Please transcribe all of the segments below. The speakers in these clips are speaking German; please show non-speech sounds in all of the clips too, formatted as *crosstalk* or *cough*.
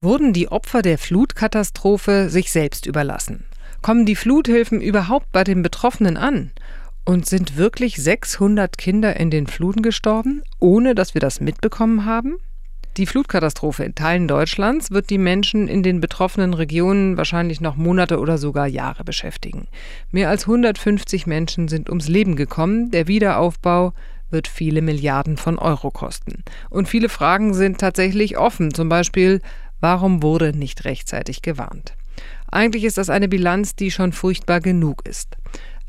Wurden die Opfer der Flutkatastrophe sich selbst überlassen? Kommen die Fluthilfen überhaupt bei den Betroffenen an? Und sind wirklich 600 Kinder in den Fluten gestorben, ohne dass wir das mitbekommen haben? Die Flutkatastrophe in Teilen Deutschlands wird die Menschen in den betroffenen Regionen wahrscheinlich noch Monate oder sogar Jahre beschäftigen. Mehr als 150 Menschen sind ums Leben gekommen. Der Wiederaufbau wird viele Milliarden von Euro kosten. Und viele Fragen sind tatsächlich offen. Zum Beispiel, Warum wurde nicht rechtzeitig gewarnt? Eigentlich ist das eine Bilanz, die schon furchtbar genug ist.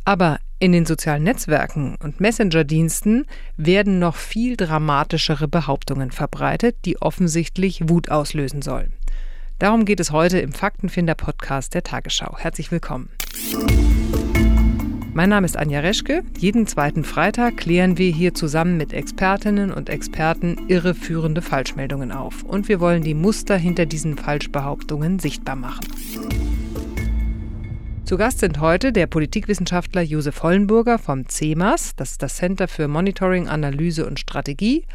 Aber in den sozialen Netzwerken und Messenger-Diensten werden noch viel dramatischere Behauptungen verbreitet, die offensichtlich Wut auslösen sollen. Darum geht es heute im Faktenfinder-Podcast der Tagesschau. Herzlich willkommen. Mein Name ist Anja Reschke. Jeden zweiten Freitag klären wir hier zusammen mit Expertinnen und Experten irreführende Falschmeldungen auf. Und wir wollen die Muster hinter diesen Falschbehauptungen sichtbar machen. Zu Gast sind heute der Politikwissenschaftler Josef Hollenburger vom CEMAS, das ist das Center für Monitoring, Analyse und Strategie,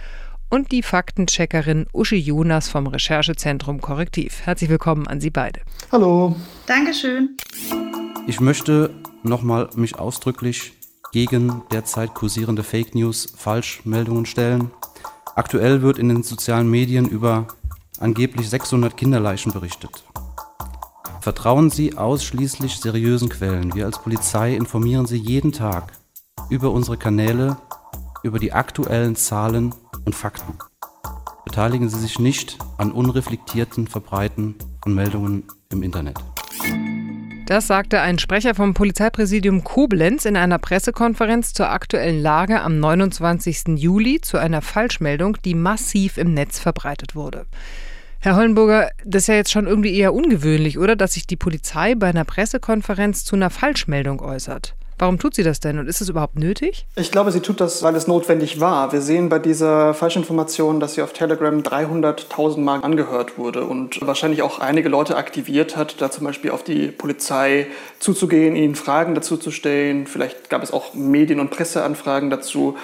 und die Faktencheckerin Uschi Jonas vom Recherchezentrum Korrektiv. Herzlich willkommen an Sie beide. Hallo. Dankeschön. Ich möchte nochmal mich ausdrücklich gegen derzeit kursierende Fake News, Falschmeldungen stellen. Aktuell wird in den sozialen Medien über angeblich 600 Kinderleichen berichtet. Vertrauen Sie ausschließlich seriösen Quellen. Wir als Polizei informieren Sie jeden Tag über unsere Kanäle, über die aktuellen Zahlen und Fakten. Beteiligen Sie sich nicht an unreflektierten Verbreiten von Meldungen im Internet. Das sagte ein Sprecher vom Polizeipräsidium Koblenz in einer Pressekonferenz zur aktuellen Lage am 29. Juli zu einer Falschmeldung, die massiv im Netz verbreitet wurde. Herr Hollenburger, das ist ja jetzt schon irgendwie eher ungewöhnlich, oder? Dass sich die Polizei bei einer Pressekonferenz zu einer Falschmeldung äußert. Warum tut sie das denn und ist es überhaupt nötig? Ich glaube, sie tut das, weil es notwendig war. Wir sehen bei dieser Falschinformation, dass sie auf Telegram 300.000 Mal angehört wurde und wahrscheinlich auch einige Leute aktiviert hat, da zum Beispiel auf die Polizei zuzugehen, ihnen Fragen dazu zu stellen. Vielleicht gab es auch Medien- und Presseanfragen dazu.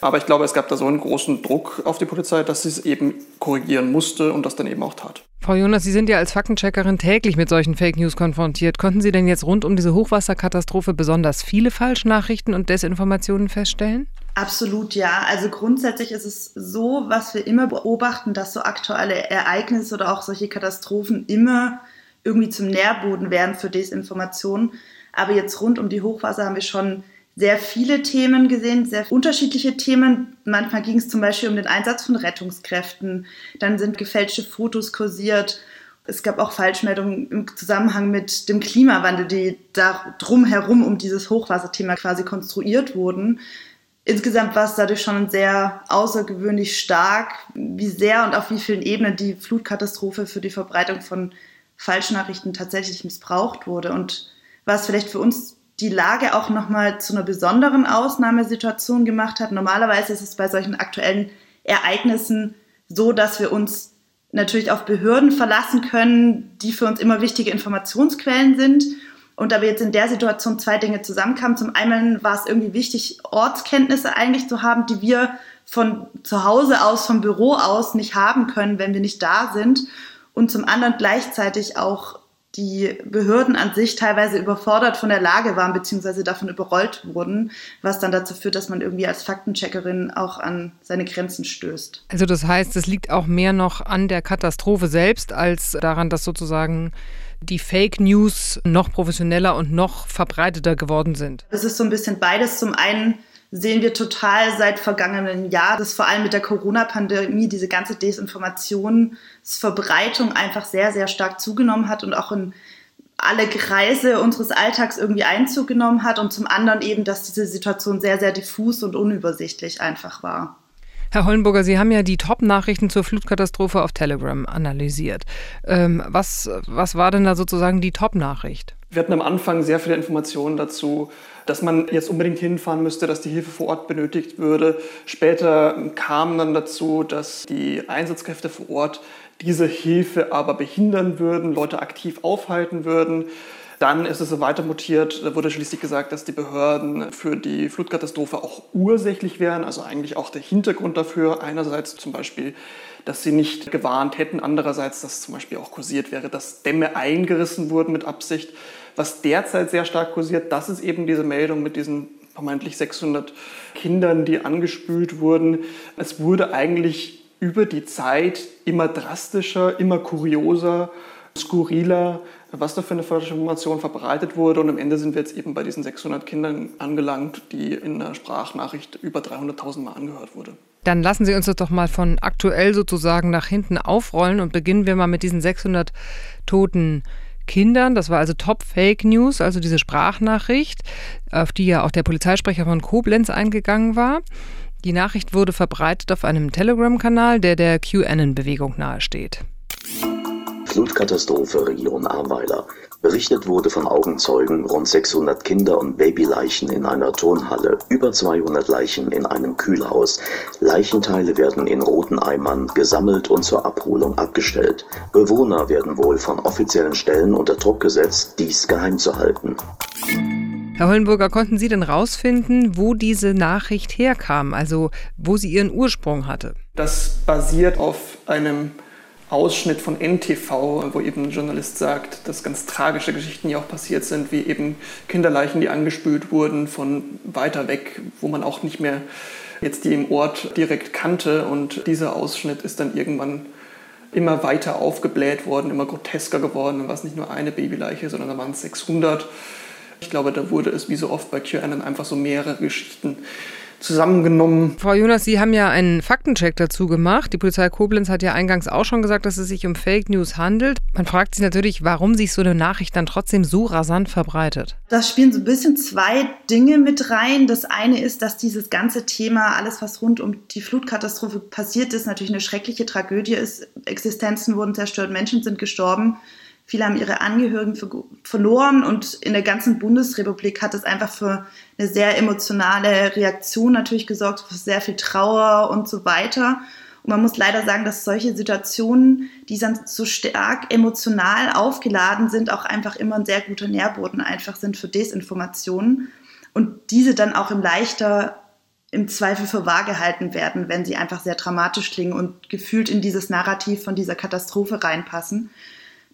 Aber ich glaube, es gab da so einen großen Druck auf die Polizei, dass sie es eben korrigieren musste und das dann eben auch tat. Frau Jonas, Sie sind ja als Faktencheckerin täglich mit solchen Fake News konfrontiert. Konnten Sie denn jetzt rund um diese Hochwasserkatastrophe besonders viele Falschnachrichten und Desinformationen feststellen? Absolut ja. Also grundsätzlich ist es so, was wir immer beobachten, dass so aktuelle Ereignisse oder auch solche Katastrophen immer irgendwie zum Nährboden werden für Desinformationen. Aber jetzt rund um die Hochwasser haben wir schon sehr viele Themen gesehen, sehr unterschiedliche Themen. Manchmal ging es zum Beispiel um den Einsatz von Rettungskräften. Dann sind gefälschte Fotos kursiert. Es gab auch Falschmeldungen im Zusammenhang mit dem Klimawandel, die da drumherum um dieses Hochwasserthema quasi konstruiert wurden. Insgesamt war es dadurch schon sehr außergewöhnlich stark, wie sehr und auf wie vielen Ebenen die Flutkatastrophe für die Verbreitung von Falschnachrichten tatsächlich missbraucht wurde. Und was vielleicht für uns die Lage auch nochmal zu einer besonderen Ausnahmesituation gemacht hat. Normalerweise ist es bei solchen aktuellen Ereignissen so, dass wir uns natürlich auf Behörden verlassen können, die für uns immer wichtige Informationsquellen sind. Und da wir jetzt in der Situation zwei Dinge zusammenkamen, zum einen war es irgendwie wichtig, Ortskenntnisse eigentlich zu haben, die wir von zu Hause aus, vom Büro aus nicht haben können, wenn wir nicht da sind. Und zum anderen gleichzeitig auch die Behörden an sich teilweise überfordert von der Lage waren, beziehungsweise davon überrollt wurden, was dann dazu führt, dass man irgendwie als Faktencheckerin auch an seine Grenzen stößt. Also das heißt, es liegt auch mehr noch an der Katastrophe selbst, als daran, dass sozusagen die Fake News noch professioneller und noch verbreiteter geworden sind. Es ist so ein bisschen beides. Zum einen sehen wir total seit vergangenem Jahr, dass vor allem mit der Corona-Pandemie diese ganze Desinformationsverbreitung einfach sehr, sehr stark zugenommen hat und auch in alle Kreise unseres Alltags irgendwie Einzug genommen hat und zum anderen eben, dass diese Situation sehr, sehr diffus und unübersichtlich einfach war. Herr Hollenburger, Sie haben ja die Top-Nachrichten zur Flutkatastrophe auf Telegram analysiert. Ähm, was, was war denn da sozusagen die Top-Nachricht? Wir hatten am Anfang sehr viele Informationen dazu, dass man jetzt unbedingt hinfahren müsste, dass die Hilfe vor Ort benötigt würde. Später kam dann dazu, dass die Einsatzkräfte vor Ort diese Hilfe aber behindern würden, Leute aktiv aufhalten würden. Dann ist es so weiter mutiert. Da wurde schließlich gesagt, dass die Behörden für die Flutkatastrophe auch ursächlich wären, also eigentlich auch der Hintergrund dafür. Einerseits zum Beispiel dass sie nicht gewarnt hätten. Andererseits, dass zum Beispiel auch kursiert wäre, dass Dämme eingerissen wurden mit Absicht. Was derzeit sehr stark kursiert, das ist eben diese Meldung mit diesen vermeintlich 600 Kindern, die angespült wurden. Es wurde eigentlich über die Zeit immer drastischer, immer kurioser, skurriler, was da für eine falsche Information verbreitet wurde. Und am Ende sind wir jetzt eben bei diesen 600 Kindern angelangt, die in einer Sprachnachricht über 300.000 Mal angehört wurde. Dann lassen Sie uns das doch mal von aktuell sozusagen nach hinten aufrollen und beginnen wir mal mit diesen 600 toten. Das war also Top Fake News, also diese Sprachnachricht, auf die ja auch der Polizeisprecher von Koblenz eingegangen war. Die Nachricht wurde verbreitet auf einem Telegram-Kanal, der der QAnon-Bewegung nahesteht. Flutkatastrophe Region Ahrweiler. Berichtet wurde von Augenzeugen rund 600 Kinder- und Babyleichen in einer Turnhalle, über 200 Leichen in einem Kühlhaus. Leichenteile werden in roten Eimern gesammelt und zur Abholung abgestellt. Bewohner werden wohl von offiziellen Stellen unter Druck gesetzt, dies geheim zu halten. Herr Hollenburger, konnten Sie denn rausfinden, wo diese Nachricht herkam, also wo sie ihren Ursprung hatte? Das basiert auf einem Ausschnitt von NTV, wo eben ein Journalist sagt, dass ganz tragische Geschichten ja auch passiert sind, wie eben Kinderleichen, die angespült wurden von weiter weg, wo man auch nicht mehr jetzt die im Ort direkt kannte. Und dieser Ausschnitt ist dann irgendwann immer weiter aufgebläht worden, immer grotesker geworden. Dann war es nicht nur eine Babyleiche, sondern da waren es 600. Ich glaube, da wurde es wie so oft bei QAnon einfach so mehrere Geschichten zusammengenommen. Frau Jonas, Sie haben ja einen Faktencheck dazu gemacht. Die Polizei Koblenz hat ja eingangs auch schon gesagt, dass es sich um Fake News handelt. Man fragt sich natürlich, warum sich so eine Nachricht dann trotzdem so rasant verbreitet. Das spielen so ein bisschen zwei Dinge mit rein. Das eine ist, dass dieses ganze Thema, alles was rund um die Flutkatastrophe passiert ist, natürlich eine schreckliche Tragödie ist. Existenzen wurden zerstört, Menschen sind gestorben. Viele haben ihre Angehörigen verloren und in der ganzen Bundesrepublik hat es einfach für eine sehr emotionale Reaktion natürlich gesorgt, für sehr viel Trauer und so weiter. Und man muss leider sagen, dass solche Situationen, die dann so stark emotional aufgeladen sind, auch einfach immer ein sehr guter Nährboden einfach sind für Desinformationen und diese dann auch im leichter im Zweifel für wahr gehalten werden, wenn sie einfach sehr dramatisch klingen und gefühlt in dieses Narrativ von dieser Katastrophe reinpassen.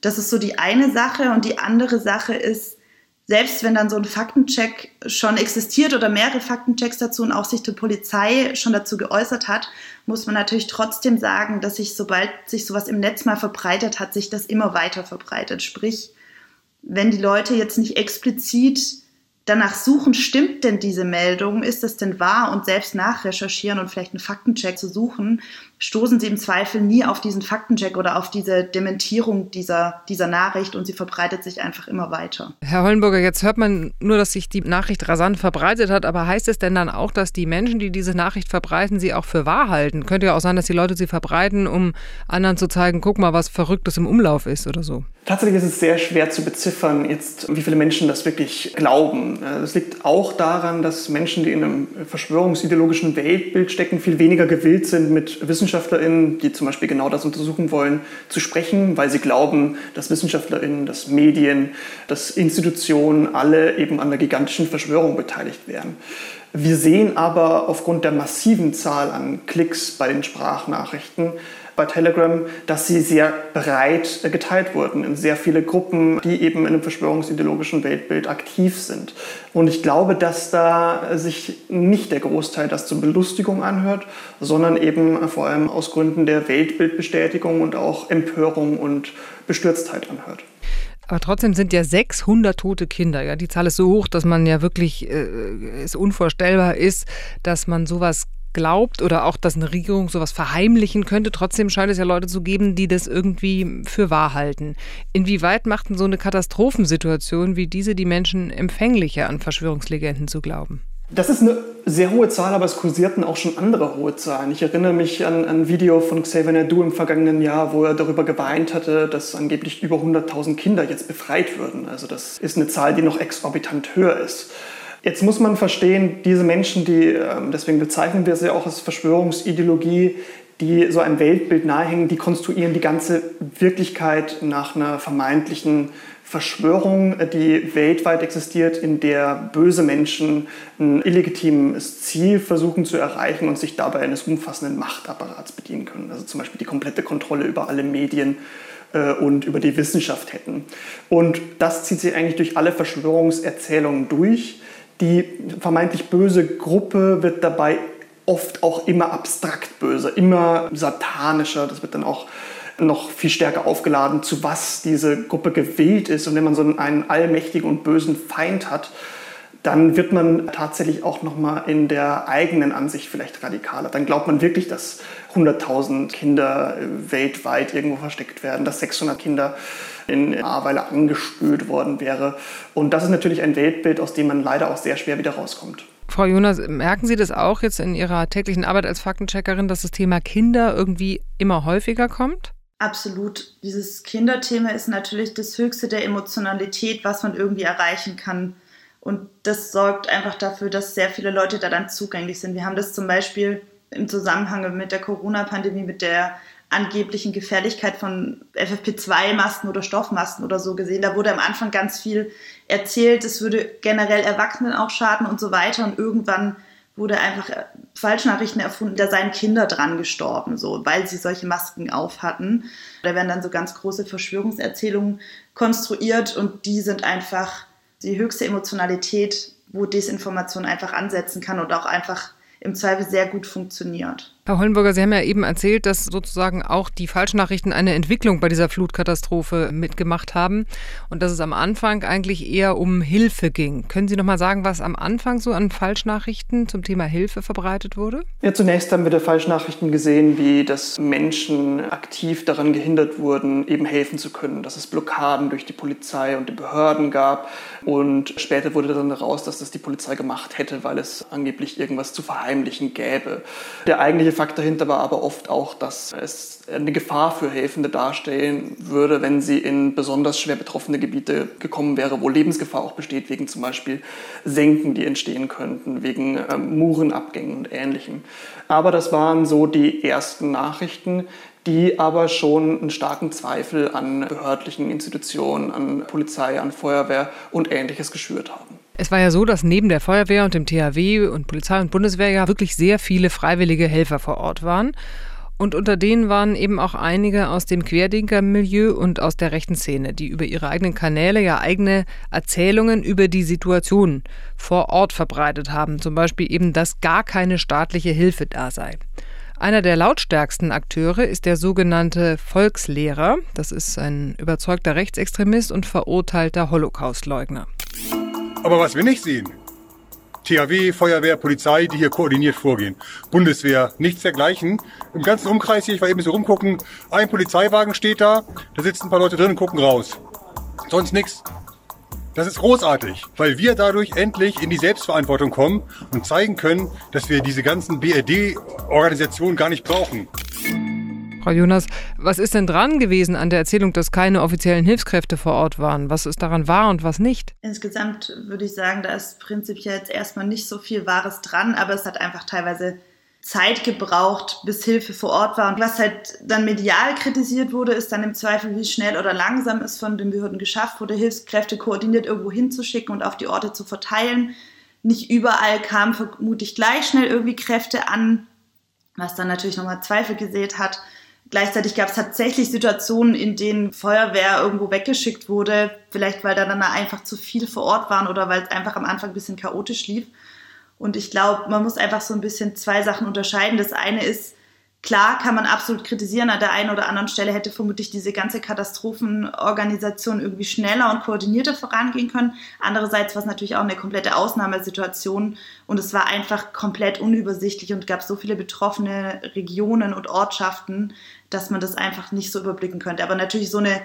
Das ist so die eine Sache. Und die andere Sache ist, selbst wenn dann so ein Faktencheck schon existiert oder mehrere Faktenchecks dazu und auch sich die Polizei schon dazu geäußert hat, muss man natürlich trotzdem sagen, dass sich, sobald sich sowas im Netz mal verbreitet hat, sich das immer weiter verbreitet. Sprich, wenn die Leute jetzt nicht explizit danach suchen, stimmt denn diese Meldung, ist das denn wahr und selbst nachrecherchieren und vielleicht einen Faktencheck zu suchen, stoßen sie im Zweifel nie auf diesen Faktencheck oder auf diese Dementierung dieser, dieser Nachricht und sie verbreitet sich einfach immer weiter. Herr Hollenburger, jetzt hört man nur, dass sich die Nachricht rasant verbreitet hat, aber heißt es denn dann auch, dass die Menschen, die diese Nachricht verbreiten, sie auch für wahr halten? Könnte ja auch sein, dass die Leute sie verbreiten, um anderen zu zeigen, guck mal, was Verrücktes im Umlauf ist oder so. Tatsächlich ist es sehr schwer zu beziffern, jetzt, wie viele Menschen das wirklich glauben. Es liegt auch daran, dass Menschen, die in einem verschwörungsideologischen Weltbild stecken, viel weniger gewillt sind, mit WissenschaftlerInnen, die zum Beispiel genau das untersuchen wollen, zu sprechen, weil sie glauben, dass WissenschaftlerInnen, dass Medien, dass Institutionen alle eben an der gigantischen Verschwörung beteiligt werden. Wir sehen aber aufgrund der massiven Zahl an Klicks bei den Sprachnachrichten, bei Telegram, dass sie sehr breit geteilt wurden in sehr viele Gruppen, die eben in einem verschwörungsideologischen Weltbild aktiv sind. Und ich glaube, dass da sich nicht der Großteil das zur Belustigung anhört, sondern eben vor allem aus Gründen der Weltbildbestätigung und auch Empörung und Bestürztheit anhört. Aber trotzdem sind ja 600 tote Kinder. Ja, die Zahl ist so hoch, dass man ja wirklich äh, es unvorstellbar ist, dass man sowas glaubt oder auch, dass eine Regierung sowas verheimlichen könnte. Trotzdem scheint es ja Leute zu geben, die das irgendwie für wahr halten. Inwieweit macht denn so eine Katastrophensituation wie diese die Menschen empfänglicher an Verschwörungslegenden zu glauben? Das ist eine sehr hohe Zahl, aber es kursierten auch schon andere hohe Zahlen. Ich erinnere mich an ein Video von Xavier Nadu im vergangenen Jahr, wo er darüber geweint hatte, dass angeblich über 100.000 Kinder jetzt befreit würden. Also das ist eine Zahl, die noch exorbitant höher ist. Jetzt muss man verstehen, diese Menschen, die, ähm, deswegen bezeichnen wir sie auch als Verschwörungsideologie, die so einem Weltbild nahehängen, die konstruieren die ganze Wirklichkeit nach einer vermeintlichen Verschwörung, die weltweit existiert, in der böse Menschen ein illegitimes Ziel versuchen zu erreichen und sich dabei eines umfassenden Machtapparats bedienen können. Also zum Beispiel die komplette Kontrolle über alle Medien äh, und über die Wissenschaft hätten. Und das zieht sich eigentlich durch alle Verschwörungserzählungen durch. Die vermeintlich böse Gruppe wird dabei oft auch immer abstrakt böse, immer satanischer. Das wird dann auch noch viel stärker aufgeladen, zu was diese Gruppe gewählt ist. Und wenn man so einen allmächtigen und bösen Feind hat, dann wird man tatsächlich auch nochmal in der eigenen Ansicht vielleicht radikaler. Dann glaubt man wirklich, dass 100.000 Kinder weltweit irgendwo versteckt werden, dass 600 Kinder in Ahrweiler angespült worden wäre. Und das ist natürlich ein Weltbild, aus dem man leider auch sehr schwer wieder rauskommt. Frau Jonas, merken Sie das auch jetzt in Ihrer täglichen Arbeit als Faktencheckerin, dass das Thema Kinder irgendwie immer häufiger kommt? Absolut. Dieses Kinderthema ist natürlich das Höchste der Emotionalität, was man irgendwie erreichen kann. Und das sorgt einfach dafür, dass sehr viele Leute da dann zugänglich sind. Wir haben das zum Beispiel im Zusammenhang mit der Corona-Pandemie, mit der angeblichen Gefährlichkeit von FFP2-Masken oder Stoffmasken oder so gesehen. Da wurde am Anfang ganz viel erzählt, es würde generell Erwachsenen auch schaden und so weiter. Und irgendwann wurde einfach äh, Falschnachrichten erfunden, da seien Kinder dran gestorben, so, weil sie solche Masken auf hatten. Da werden dann so ganz große Verschwörungserzählungen konstruiert und die sind einfach die höchste Emotionalität, wo Desinformation einfach ansetzen kann und auch einfach im Zweifel sehr gut funktioniert. Herr Hollenburger, Sie haben ja eben erzählt, dass sozusagen auch die Falschnachrichten eine Entwicklung bei dieser Flutkatastrophe mitgemacht haben und dass es am Anfang eigentlich eher um Hilfe ging. Können Sie noch mal sagen, was am Anfang so an Falschnachrichten zum Thema Hilfe verbreitet wurde? Ja, zunächst haben wir der Falschnachrichten gesehen, wie dass Menschen aktiv daran gehindert wurden, eben helfen zu können, dass es Blockaden durch die Polizei und die Behörden gab und später wurde dann heraus, dass das die Polizei gemacht hätte, weil es angeblich irgendwas zu verheimlichen gäbe. Der eigentliche Fakt dahinter war aber oft auch, dass es eine Gefahr für Helfende darstellen würde, wenn sie in besonders schwer betroffene Gebiete gekommen wäre, wo Lebensgefahr auch besteht, wegen zum Beispiel Senken, die entstehen könnten, wegen ähm, Murenabgängen und Ähnlichem. Aber das waren so die ersten Nachrichten, die aber schon einen starken Zweifel an behördlichen Institutionen, an Polizei, an Feuerwehr und Ähnliches geschürt haben. Es war ja so, dass neben der Feuerwehr und dem THW und Polizei und Bundeswehr ja wirklich sehr viele freiwillige Helfer vor Ort waren. Und unter denen waren eben auch einige aus dem Querdenker-Milieu und aus der rechten Szene, die über ihre eigenen Kanäle ja eigene Erzählungen über die Situation vor Ort verbreitet haben. Zum Beispiel eben, dass gar keine staatliche Hilfe da sei. Einer der lautstärksten Akteure ist der sogenannte Volkslehrer. Das ist ein überzeugter Rechtsextremist und verurteilter Holocaustleugner. Aber was wir nicht sehen, THW, Feuerwehr, Polizei, die hier koordiniert vorgehen. Bundeswehr, nichts dergleichen. Im ganzen Umkreis hier, ich war eben so rumgucken, ein Polizeiwagen steht da, da sitzen ein paar Leute drin und gucken raus. Sonst nichts. Das ist großartig, weil wir dadurch endlich in die Selbstverantwortung kommen und zeigen können, dass wir diese ganzen BRD-Organisationen gar nicht brauchen. Frau Jonas, was ist denn dran gewesen an der Erzählung, dass keine offiziellen Hilfskräfte vor Ort waren? Was ist daran wahr und was nicht? Insgesamt würde ich sagen, da ist prinzipiell jetzt erstmal nicht so viel Wahres dran, aber es hat einfach teilweise Zeit gebraucht, bis Hilfe vor Ort war. Und was halt dann medial kritisiert wurde, ist dann im Zweifel, wie schnell oder langsam es von den Behörden geschafft wurde, Hilfskräfte koordiniert irgendwo hinzuschicken und auf die Orte zu verteilen. Nicht überall kamen vermutlich gleich schnell irgendwie Kräfte an, was dann natürlich nochmal Zweifel gesät hat. Gleichzeitig gab es tatsächlich Situationen, in denen Feuerwehr irgendwo weggeschickt wurde, vielleicht weil da dann einfach zu viel vor Ort waren oder weil es einfach am Anfang ein bisschen chaotisch lief. Und ich glaube, man muss einfach so ein bisschen zwei Sachen unterscheiden. Das eine ist, Klar kann man absolut kritisieren, an der einen oder anderen Stelle hätte vermutlich diese ganze Katastrophenorganisation irgendwie schneller und koordinierter vorangehen können. Andererseits war es natürlich auch eine komplette Ausnahmesituation und es war einfach komplett unübersichtlich und gab so viele betroffene Regionen und Ortschaften, dass man das einfach nicht so überblicken könnte. Aber natürlich so eine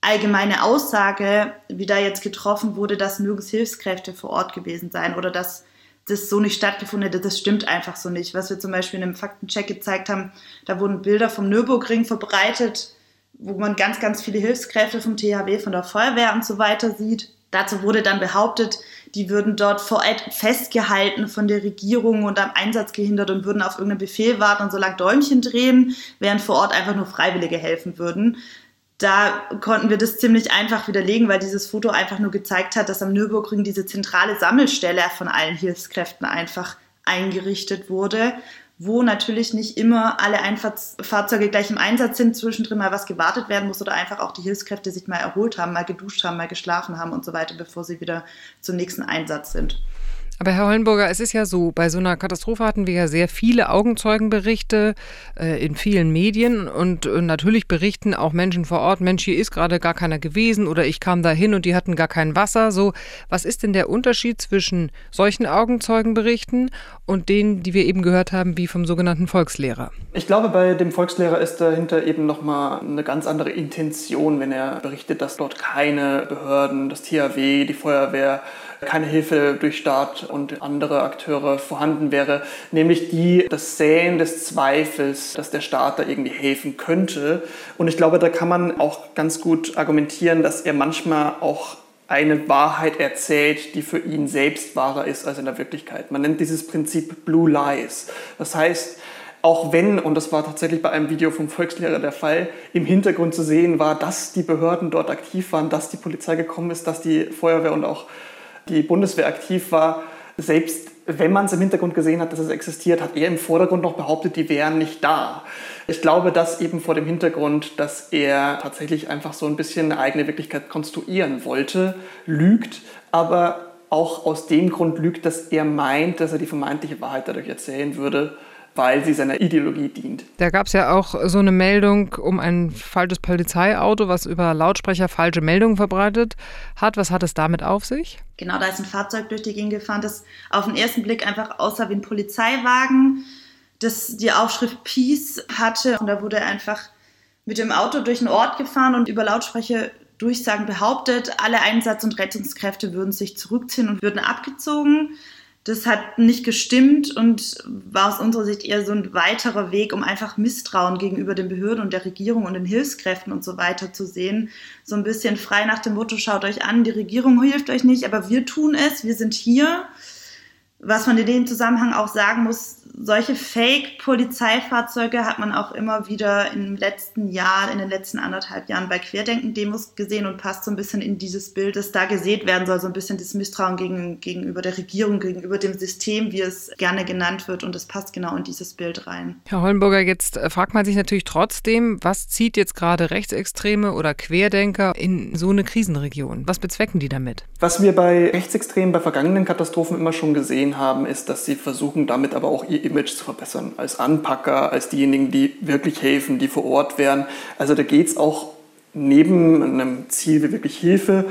allgemeine Aussage, wie da jetzt getroffen wurde, dass nirgends Hilfskräfte vor Ort gewesen seien oder dass das so nicht stattgefunden hätte, das stimmt einfach so nicht. Was wir zum Beispiel in einem Faktencheck gezeigt haben, da wurden Bilder vom Nürburgring verbreitet, wo man ganz, ganz viele Hilfskräfte vom THW, von der Feuerwehr und so weiter sieht. Dazu wurde dann behauptet, die würden dort vor Ort festgehalten von der Regierung und am Einsatz gehindert und würden auf irgendeinen Befehl warten und so lang Däumchen drehen, während vor Ort einfach nur Freiwillige helfen würden. Da konnten wir das ziemlich einfach widerlegen, weil dieses Foto einfach nur gezeigt hat, dass am Nürburgring diese zentrale Sammelstelle von allen Hilfskräften einfach eingerichtet wurde wo natürlich nicht immer alle Einfahrtsfahrzeuge gleich im Einsatz sind, zwischendrin mal was gewartet werden muss oder einfach auch die Hilfskräfte sich mal erholt haben, mal geduscht haben, mal geschlafen haben und so weiter, bevor sie wieder zum nächsten Einsatz sind. Aber Herr Hollenburger, es ist ja so, bei so einer Katastrophe hatten wir ja sehr viele Augenzeugenberichte äh, in vielen Medien und äh, natürlich berichten auch Menschen vor Ort, Mensch, hier ist gerade gar keiner gewesen oder ich kam da hin und die hatten gar kein Wasser. So, was ist denn der Unterschied zwischen solchen Augenzeugenberichten und denen, die wir eben gehört haben, wie vom sogenannten Volkslehrer? Ich glaube, bei dem Volkslehrer ist dahinter eben nochmal eine ganz andere Intention, wenn er berichtet, dass dort keine Behörden, das THW, die Feuerwehr, keine Hilfe durch Staat und andere Akteure vorhanden wäre, nämlich die das Säen des Zweifels, dass der Staat da irgendwie helfen könnte. Und ich glaube, da kann man auch ganz gut argumentieren, dass er manchmal auch eine Wahrheit erzählt, die für ihn selbst wahrer ist als in der Wirklichkeit. Man nennt dieses Prinzip Blue Lies. Das heißt, auch wenn, und das war tatsächlich bei einem Video vom Volkslehrer der Fall, im Hintergrund zu sehen war, dass die Behörden dort aktiv waren, dass die Polizei gekommen ist, dass die Feuerwehr und auch die Bundeswehr aktiv war, selbst wenn man es im Hintergrund gesehen hat, dass es existiert, hat er im Vordergrund noch behauptet, die wären nicht da. Ich glaube, dass eben vor dem Hintergrund, dass er tatsächlich einfach so ein bisschen eine eigene Wirklichkeit konstruieren wollte, lügt, aber auch aus dem Grund lügt, dass er meint, dass er die vermeintliche Wahrheit dadurch erzählen würde, weil sie seiner Ideologie dient. Da gab es ja auch so eine Meldung um ein falsches Polizeiauto, was über Lautsprecher falsche Meldungen verbreitet hat. Was hat es damit auf sich? Genau, da ist ein Fahrzeug durch die Gegend gefahren, das auf den ersten Blick einfach aussah wie ein Polizeiwagen, das die Aufschrift Peace hatte. Und da wurde einfach mit dem Auto durch den Ort gefahren und über Lautsprecher Durchsagen behauptet, alle Einsatz- und Rettungskräfte würden sich zurückziehen und würden abgezogen. Das hat nicht gestimmt und war aus unserer Sicht eher so ein weiterer Weg, um einfach Misstrauen gegenüber den Behörden und der Regierung und den Hilfskräften und so weiter zu sehen. So ein bisschen frei nach dem Motto, schaut euch an, die Regierung hilft euch nicht, aber wir tun es, wir sind hier. Was man in dem Zusammenhang auch sagen muss, solche Fake-Polizeifahrzeuge hat man auch immer wieder im letzten Jahr, in den letzten anderthalb Jahren bei Querdenken-Demos gesehen und passt so ein bisschen in dieses Bild, das da gesät werden soll, so ein bisschen das Misstrauen gegen, gegenüber der Regierung, gegenüber dem System, wie es gerne genannt wird und das passt genau in dieses Bild rein. Herr Hollenburger, jetzt äh, fragt man sich natürlich trotzdem, was zieht jetzt gerade Rechtsextreme oder Querdenker in so eine Krisenregion? Was bezwecken die damit? Was wir bei Rechtsextremen bei vergangenen Katastrophen immer schon gesehen haben, ist, dass sie versuchen, damit aber auch ihr Image zu verbessern, als Anpacker, als diejenigen, die wirklich helfen, die vor Ort wären. Also da geht es auch neben einem Ziel wie wirklich Hilfe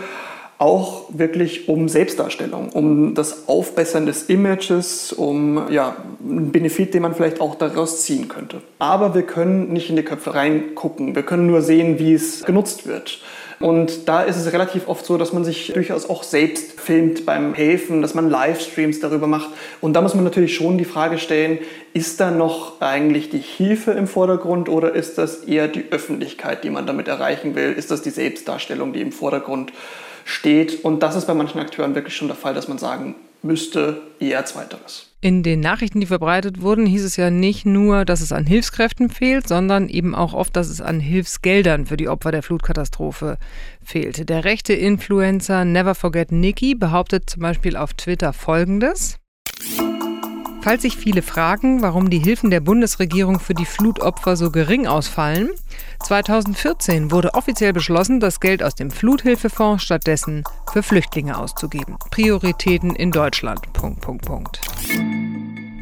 auch wirklich um Selbstdarstellung, um das Aufbessern des Images, um ja, einen Benefit, den man vielleicht auch daraus ziehen könnte. Aber wir können nicht in die Köpfe reingucken, wir können nur sehen, wie es genutzt wird. Und da ist es relativ oft so, dass man sich durchaus auch selbst filmt beim Helfen, dass man Livestreams darüber macht. Und da muss man natürlich schon die Frage stellen, ist da noch eigentlich die Hilfe im Vordergrund oder ist das eher die Öffentlichkeit, die man damit erreichen will? Ist das die Selbstdarstellung, die im Vordergrund steht? Und das ist bei manchen Akteuren wirklich schon der Fall, dass man sagen müsste, eher zweiteres. In den Nachrichten, die verbreitet wurden, hieß es ja nicht nur, dass es an Hilfskräften fehlt, sondern eben auch oft, dass es an Hilfsgeldern für die Opfer der Flutkatastrophe fehlt. Der rechte Influencer Never Forget Nikki behauptet zum Beispiel auf Twitter Folgendes. Falls sich viele fragen, warum die Hilfen der Bundesregierung für die Flutopfer so gering ausfallen, 2014 wurde offiziell beschlossen, das Geld aus dem Fluthilfefonds stattdessen für Flüchtlinge auszugeben. Prioritäten in Deutschland. Punkt, Punkt, Punkt.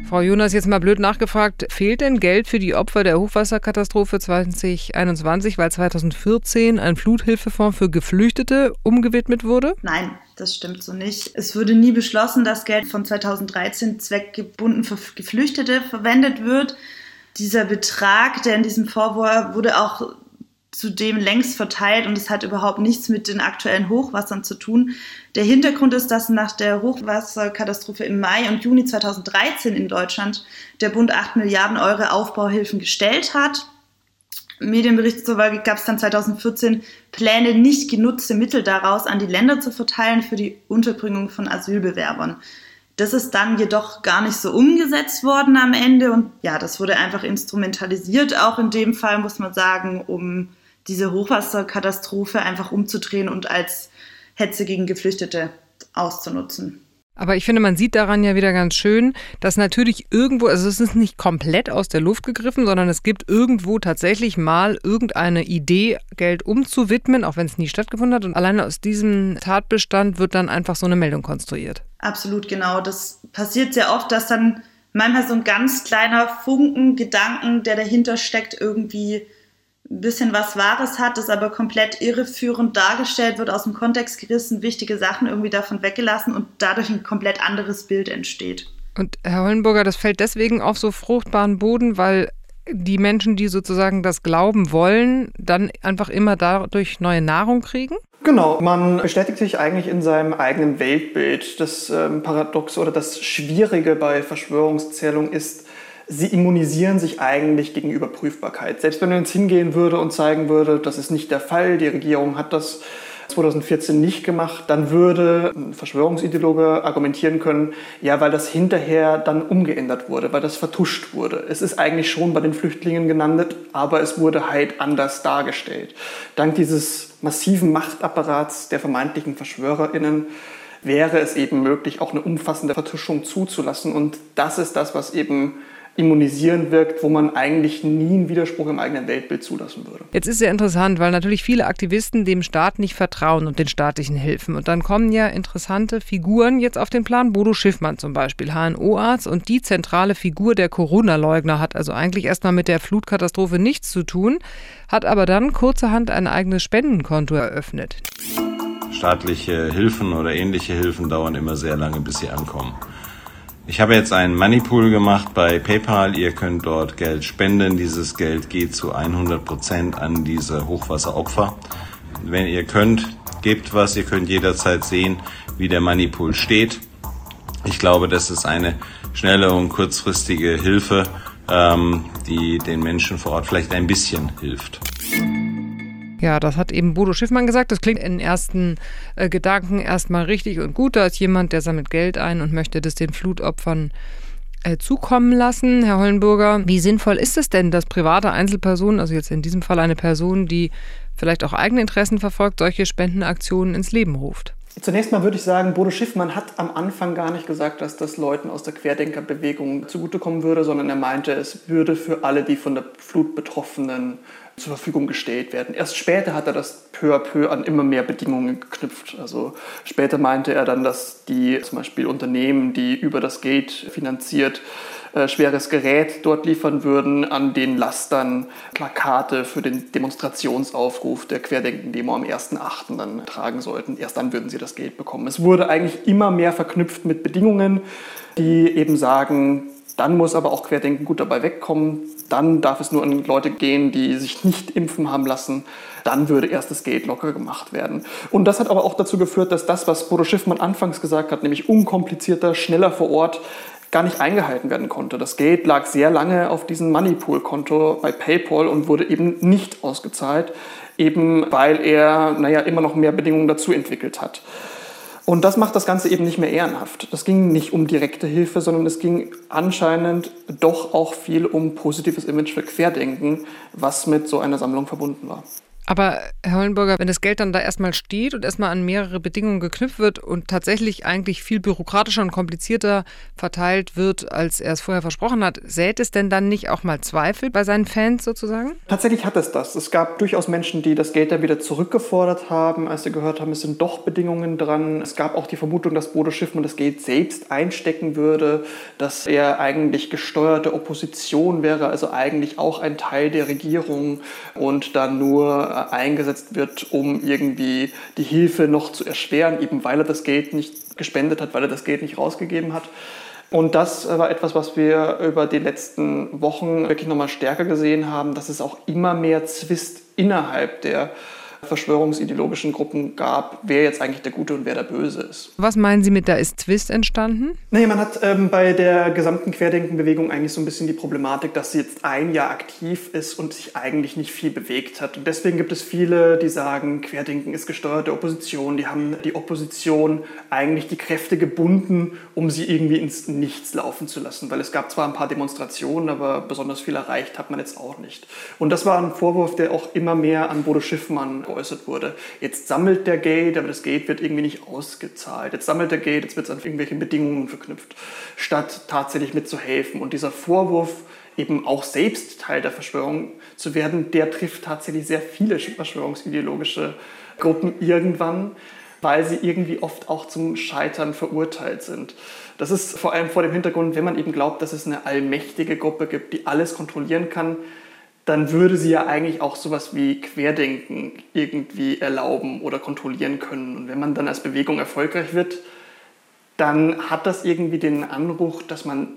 Frau Jonas, jetzt mal blöd nachgefragt, fehlt denn Geld für die Opfer der Hochwasserkatastrophe 2021, weil 2014 ein Fluthilfefonds für Geflüchtete umgewidmet wurde? Nein, das stimmt so nicht. Es wurde nie beschlossen, dass Geld von 2013 zweckgebunden für Geflüchtete verwendet wird. Dieser Betrag, der in diesem war, wurde auch zudem längst verteilt und es hat überhaupt nichts mit den aktuellen Hochwassern zu tun. Der Hintergrund ist, dass nach der Hochwasserkatastrophe im Mai und Juni 2013 in Deutschland der Bund 8 Milliarden Euro Aufbauhilfen gestellt hat. Medienbericht so gab es dann 2014 Pläne, nicht genutzte Mittel daraus an die Länder zu verteilen für die Unterbringung von Asylbewerbern. Das ist dann jedoch gar nicht so umgesetzt worden am Ende und ja, das wurde einfach instrumentalisiert, auch in dem Fall muss man sagen, um diese Hochwasserkatastrophe einfach umzudrehen und als Hetze gegen Geflüchtete auszunutzen. Aber ich finde, man sieht daran ja wieder ganz schön, dass natürlich irgendwo, also es ist nicht komplett aus der Luft gegriffen, sondern es gibt irgendwo tatsächlich mal irgendeine Idee, Geld umzuwidmen, auch wenn es nie stattgefunden hat. Und alleine aus diesem Tatbestand wird dann einfach so eine Meldung konstruiert. Absolut, genau. Das passiert sehr oft, dass dann manchmal so ein ganz kleiner Funken Gedanken, der dahinter steckt, irgendwie ein bisschen was Wahres hat, das aber komplett irreführend dargestellt wird, aus dem Kontext gerissen, wichtige Sachen irgendwie davon weggelassen und dadurch ein komplett anderes Bild entsteht. Und Herr Hollenburger, das fällt deswegen auf so fruchtbaren Boden, weil die Menschen, die sozusagen das glauben wollen, dann einfach immer dadurch neue Nahrung kriegen? Genau, man bestätigt sich eigentlich in seinem eigenen Weltbild. Das ähm, Paradox oder das Schwierige bei Verschwörungszählung ist, sie immunisieren sich eigentlich gegen Überprüfbarkeit. Selbst wenn man jetzt hingehen würde und zeigen würde, das ist nicht der Fall, die Regierung hat das 2014 nicht gemacht, dann würde ein Verschwörungsideologe argumentieren können, ja, weil das hinterher dann umgeändert wurde, weil das vertuscht wurde. Es ist eigentlich schon bei den Flüchtlingen genannt, aber es wurde halt anders dargestellt. Dank dieses massiven Machtapparats der vermeintlichen Verschwörerinnen wäre es eben möglich, auch eine umfassende Vertuschung zuzulassen. Und das ist das, was eben immunisierend wirkt, wo man eigentlich nie einen Widerspruch im eigenen Weltbild zulassen würde. Jetzt ist ja interessant, weil natürlich viele Aktivisten dem Staat nicht vertrauen und den staatlichen Hilfen. Und dann kommen ja interessante Figuren jetzt auf den Plan. Bodo Schiffmann zum Beispiel, HNO-Arzt und die zentrale Figur der Corona-Leugner hat also eigentlich erstmal mit der Flutkatastrophe nichts zu tun, hat aber dann kurzerhand ein eigenes Spendenkonto eröffnet. Staatliche Hilfen oder ähnliche Hilfen dauern immer sehr lange, bis sie ankommen. Ich habe jetzt einen Moneypool gemacht bei PayPal. Ihr könnt dort Geld spenden. Dieses Geld geht zu 100 Prozent an diese Hochwasseropfer. Wenn ihr könnt, gebt was. Ihr könnt jederzeit sehen, wie der Moneypool steht. Ich glaube, das ist eine schnelle und kurzfristige Hilfe, ähm, die den Menschen vor Ort vielleicht ein bisschen hilft. Ja, das hat eben Bodo Schiffmann gesagt. Das klingt in ersten äh, Gedanken erstmal richtig und gut. Da ist jemand, der sammelt Geld ein und möchte das den Flutopfern äh, zukommen lassen. Herr Hollenburger, wie sinnvoll ist es denn, dass private Einzelpersonen, also jetzt in diesem Fall eine Person, die vielleicht auch eigene Interessen verfolgt, solche Spendenaktionen ins Leben ruft? Zunächst mal würde ich sagen, Bodo Schiffmann hat am Anfang gar nicht gesagt, dass das Leuten aus der Querdenkerbewegung zugutekommen würde, sondern er meinte, es würde für alle die von der Flut Betroffenen zur Verfügung gestellt werden. Erst später hat er das peu à peu an immer mehr Bedingungen geknüpft. Also später meinte er dann, dass die zum Beispiel Unternehmen, die über das Gate finanziert, äh, schweres Gerät dort liefern würden, an den Lastern Plakate für den Demonstrationsaufruf der Querdenken-Demo am 1.8. dann tragen sollten. Erst dann würden sie das Geld bekommen. Es wurde eigentlich immer mehr verknüpft mit Bedingungen, die eben sagen, dann muss aber auch Querdenken gut dabei wegkommen. Dann darf es nur an Leute gehen, die sich nicht impfen haben lassen. Dann würde erst das Gate locker gemacht werden. Und das hat aber auch dazu geführt, dass das, was Bodo Schiffmann anfangs gesagt hat, nämlich unkomplizierter, schneller vor Ort, gar nicht eingehalten werden konnte. Das Geld lag sehr lange auf diesem Moneypool-Konto bei PayPal und wurde eben nicht ausgezahlt, eben weil er naja, immer noch mehr Bedingungen dazu entwickelt hat. Und das macht das Ganze eben nicht mehr ehrenhaft. Das ging nicht um direkte Hilfe, sondern es ging anscheinend doch auch viel um positives Image für Querdenken, was mit so einer Sammlung verbunden war. Aber Herr Hollenburger, wenn das Geld dann da erstmal steht und erstmal an mehrere Bedingungen geknüpft wird und tatsächlich eigentlich viel bürokratischer und komplizierter verteilt wird, als er es vorher versprochen hat, sät es denn dann nicht auch mal Zweifel bei seinen Fans sozusagen? Tatsächlich hat es das. Es gab durchaus Menschen, die das Geld dann wieder zurückgefordert haben, als sie gehört haben, es sind doch Bedingungen dran. Es gab auch die Vermutung, dass Bodo Schiffmann das Geld selbst einstecken würde, dass er eigentlich gesteuerte Opposition wäre, also eigentlich auch ein Teil der Regierung und dann nur eingesetzt wird, um irgendwie die Hilfe noch zu erschweren, eben weil er das Geld nicht gespendet hat, weil er das Geld nicht rausgegeben hat. Und das war etwas, was wir über die letzten Wochen wirklich nochmal stärker gesehen haben, dass es auch immer mehr Zwist innerhalb der verschwörungsideologischen Gruppen gab, wer jetzt eigentlich der Gute und wer der Böse ist. Was meinen Sie mit, da ist Twist entstanden? Nee, man hat ähm, bei der gesamten Querdenkenbewegung eigentlich so ein bisschen die Problematik, dass sie jetzt ein Jahr aktiv ist und sich eigentlich nicht viel bewegt hat. Und deswegen gibt es viele, die sagen, Querdenken ist gesteuerte Opposition. Die haben die Opposition eigentlich die Kräfte gebunden, um sie irgendwie ins Nichts laufen zu lassen. Weil es gab zwar ein paar Demonstrationen, aber besonders viel erreicht hat man jetzt auch nicht. Und das war ein Vorwurf, der auch immer mehr an Bodo Schiffmann geäußert wurde. Jetzt sammelt der Gate, aber das Gate wird irgendwie nicht ausgezahlt. Jetzt sammelt der Gate, jetzt wird es an irgendwelche Bedingungen verknüpft, statt tatsächlich mitzuhelfen. Und dieser Vorwurf, eben auch selbst Teil der Verschwörung zu werden, der trifft tatsächlich sehr viele verschwörungsideologische Gruppen irgendwann, weil sie irgendwie oft auch zum Scheitern verurteilt sind. Das ist vor allem vor dem Hintergrund, wenn man eben glaubt, dass es eine allmächtige Gruppe gibt, die alles kontrollieren kann, dann würde sie ja eigentlich auch sowas wie Querdenken irgendwie erlauben oder kontrollieren können. Und wenn man dann als Bewegung erfolgreich wird, dann hat das irgendwie den Anruch, dass man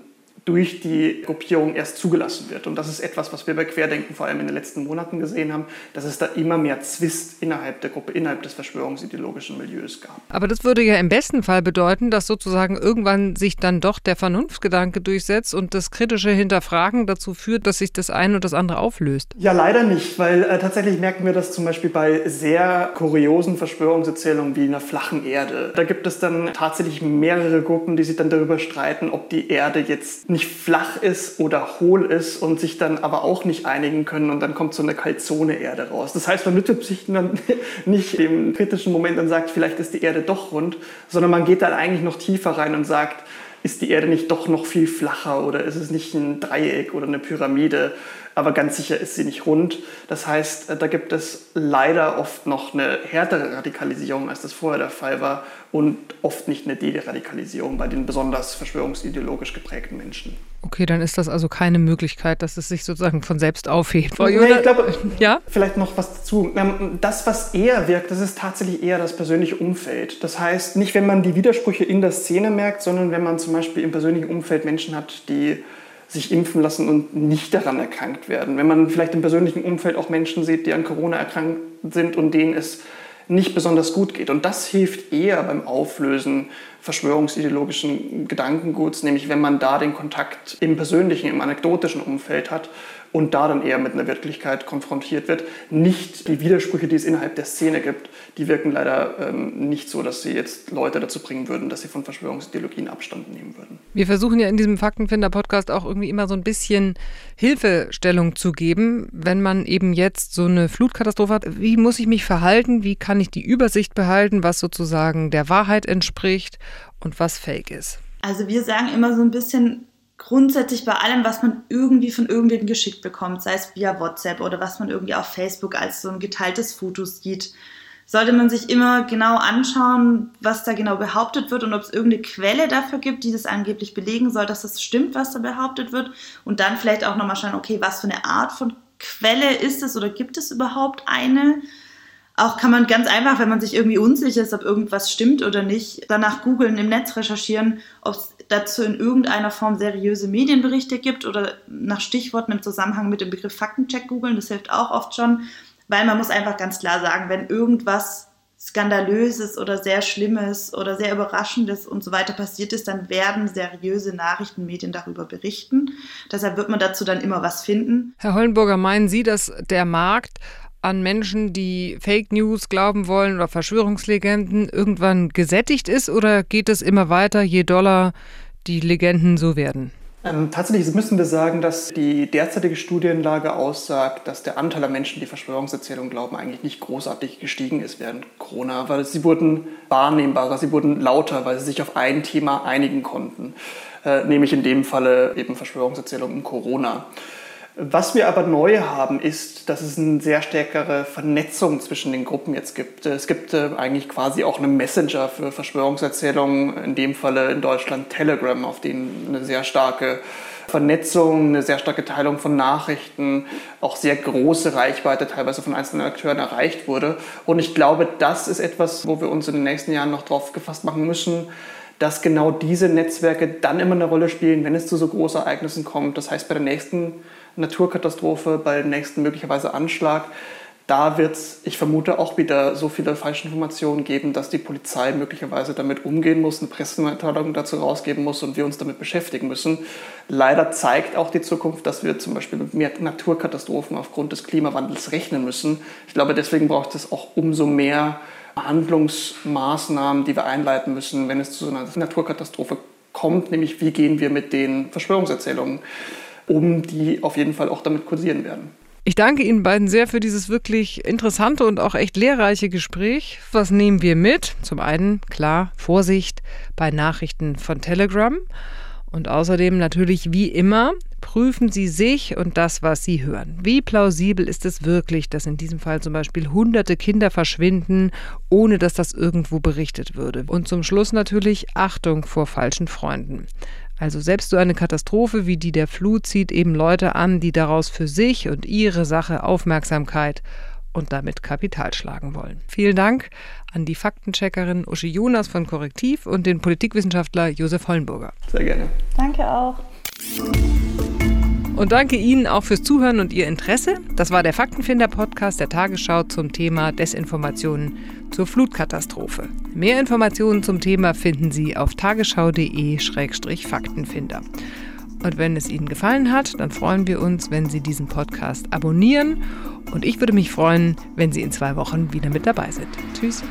durch die Gruppierung erst zugelassen wird. Und das ist etwas, was wir bei Querdenken vor allem in den letzten Monaten gesehen haben, dass es da immer mehr Zwist innerhalb der Gruppe, innerhalb des verschwörungsideologischen Milieus gab. Aber das würde ja im besten Fall bedeuten, dass sozusagen irgendwann sich dann doch der Vernunftgedanke durchsetzt und das kritische Hinterfragen dazu führt, dass sich das eine und das andere auflöst. Ja, leider nicht, weil äh, tatsächlich merken wir das zum Beispiel bei sehr kuriosen Verschwörungserzählungen wie einer flachen Erde. Da gibt es dann tatsächlich mehrere Gruppen, die sich dann darüber streiten, ob die Erde jetzt nicht nicht flach ist oder hohl ist und sich dann aber auch nicht einigen können und dann kommt so eine Kalzone-Erde raus. Das heißt, man nützt sich dann *laughs* nicht im kritischen Moment und sagt, vielleicht ist die Erde doch rund, sondern man geht dann eigentlich noch tiefer rein und sagt, ist die Erde nicht doch noch viel flacher oder ist es nicht ein Dreieck oder eine Pyramide? Aber ganz sicher ist sie nicht rund. Das heißt, da gibt es leider oft noch eine härtere Radikalisierung, als das vorher der Fall war und oft nicht eine Deradikalisierung bei den besonders verschwörungsideologisch geprägten Menschen. Okay, dann ist das also keine Möglichkeit, dass es sich sozusagen von selbst aufhebt. Nee, ich glaube, *laughs* ja? vielleicht noch was dazu. Ähm, das, was eher wirkt, das ist tatsächlich eher das persönliche Umfeld. Das heißt, nicht, wenn man die Widersprüche in der Szene merkt, sondern wenn man zum Beispiel im persönlichen Umfeld Menschen hat, die sich impfen lassen und nicht daran erkrankt werden. Wenn man vielleicht im persönlichen Umfeld auch Menschen sieht, die an Corona erkrankt sind und denen es nicht besonders gut geht. Und das hilft eher beim Auflösen verschwörungsideologischen Gedankenguts, nämlich wenn man da den Kontakt im persönlichen, im anekdotischen Umfeld hat und da dann eher mit einer Wirklichkeit konfrontiert wird. Nicht die Widersprüche, die es innerhalb der Szene gibt, die wirken leider ähm, nicht so, dass sie jetzt Leute dazu bringen würden, dass sie von Verschwörungsideologien Abstand nehmen würden. Wir versuchen ja in diesem Faktenfinder-Podcast auch irgendwie immer so ein bisschen Hilfestellung zu geben, wenn man eben jetzt so eine Flutkatastrophe hat. Wie muss ich mich verhalten? Wie kann ich die Übersicht behalten, was sozusagen der Wahrheit entspricht und was fake ist? Also wir sagen immer so ein bisschen, grundsätzlich bei allem, was man irgendwie von irgendwem geschickt bekommt, sei es via WhatsApp oder was man irgendwie auf Facebook als so ein geteiltes Foto sieht, sollte man sich immer genau anschauen, was da genau behauptet wird und ob es irgendeine Quelle dafür gibt, die das angeblich belegen soll, dass das stimmt, was da behauptet wird. Und dann vielleicht auch nochmal schauen, okay, was für eine Art von Quelle ist es oder gibt es überhaupt eine? Auch kann man ganz einfach, wenn man sich irgendwie unsicher ist, ob irgendwas stimmt oder nicht, danach googeln, im Netz recherchieren, ob es dazu in irgendeiner Form seriöse Medienberichte gibt oder nach Stichworten im Zusammenhang mit dem Begriff Faktencheck googeln. Das hilft auch oft schon, weil man muss einfach ganz klar sagen, wenn irgendwas Skandalöses oder sehr Schlimmes oder sehr Überraschendes und so weiter passiert ist, dann werden seriöse Nachrichtenmedien darüber berichten. Deshalb wird man dazu dann immer was finden. Herr Hollenburger, meinen Sie, dass der Markt an Menschen, die Fake News glauben wollen oder Verschwörungslegenden, irgendwann gesättigt ist oder geht es immer weiter, je doller die Legenden so werden? Ähm, tatsächlich müssen wir sagen, dass die derzeitige Studienlage aussagt, dass der Anteil der Menschen, die Verschwörungserzählungen glauben, eigentlich nicht großartig gestiegen ist während Corona, weil sie wurden wahrnehmbarer, sie wurden lauter, weil sie sich auf ein Thema einigen konnten, äh, nämlich in dem Falle eben Verschwörungserzählungen um Corona. Was wir aber neu haben, ist, dass es eine sehr stärkere Vernetzung zwischen den Gruppen jetzt gibt. Es gibt äh, eigentlich quasi auch einen Messenger für Verschwörungserzählungen, in dem Falle in Deutschland Telegram, auf dem eine sehr starke Vernetzung, eine sehr starke Teilung von Nachrichten, auch sehr große Reichweite teilweise von einzelnen Akteuren erreicht wurde. Und ich glaube, das ist etwas, wo wir uns in den nächsten Jahren noch drauf gefasst machen müssen, dass genau diese Netzwerke dann immer eine Rolle spielen, wenn es zu so Großereignissen kommt. Das heißt, bei der nächsten Naturkatastrophe, bei dem nächsten möglicherweise Anschlag, da wird es, ich vermute, auch wieder so viele Falschinformationen geben, dass die Polizei möglicherweise damit umgehen muss, eine Pressemitteilung dazu rausgeben muss und wir uns damit beschäftigen müssen. Leider zeigt auch die Zukunft, dass wir zum Beispiel mit mehr Naturkatastrophen aufgrund des Klimawandels rechnen müssen. Ich glaube, deswegen braucht es auch umso mehr Handlungsmaßnahmen, die wir einleiten müssen, wenn es zu so einer Naturkatastrophe kommt, nämlich wie gehen wir mit den Verschwörungserzählungen um, die auf jeden Fall auch damit kursieren werden. Ich danke Ihnen beiden sehr für dieses wirklich interessante und auch echt lehrreiche Gespräch. Was nehmen wir mit? Zum einen, klar, Vorsicht bei Nachrichten von Telegram. Und außerdem natürlich wie immer, prüfen Sie sich und das, was Sie hören. Wie plausibel ist es wirklich, dass in diesem Fall zum Beispiel hunderte Kinder verschwinden, ohne dass das irgendwo berichtet würde? Und zum Schluss natürlich Achtung vor falschen Freunden. Also selbst so eine Katastrophe wie die der Flut zieht eben Leute an, die daraus für sich und ihre Sache Aufmerksamkeit und damit Kapital schlagen wollen. Vielen Dank an die Faktencheckerin Uschi Jonas von Korrektiv und den Politikwissenschaftler Josef Hollenburger. Sehr gerne. Danke auch. Und danke Ihnen auch fürs Zuhören und Ihr Interesse. Das war der Faktenfinder-Podcast der Tagesschau zum Thema Desinformationen zur Flutkatastrophe. Mehr Informationen zum Thema finden Sie auf tagesschau.de-faktenfinder. Und wenn es Ihnen gefallen hat, dann freuen wir uns, wenn Sie diesen Podcast abonnieren. Und ich würde mich freuen, wenn Sie in zwei Wochen wieder mit dabei sind. Tschüss.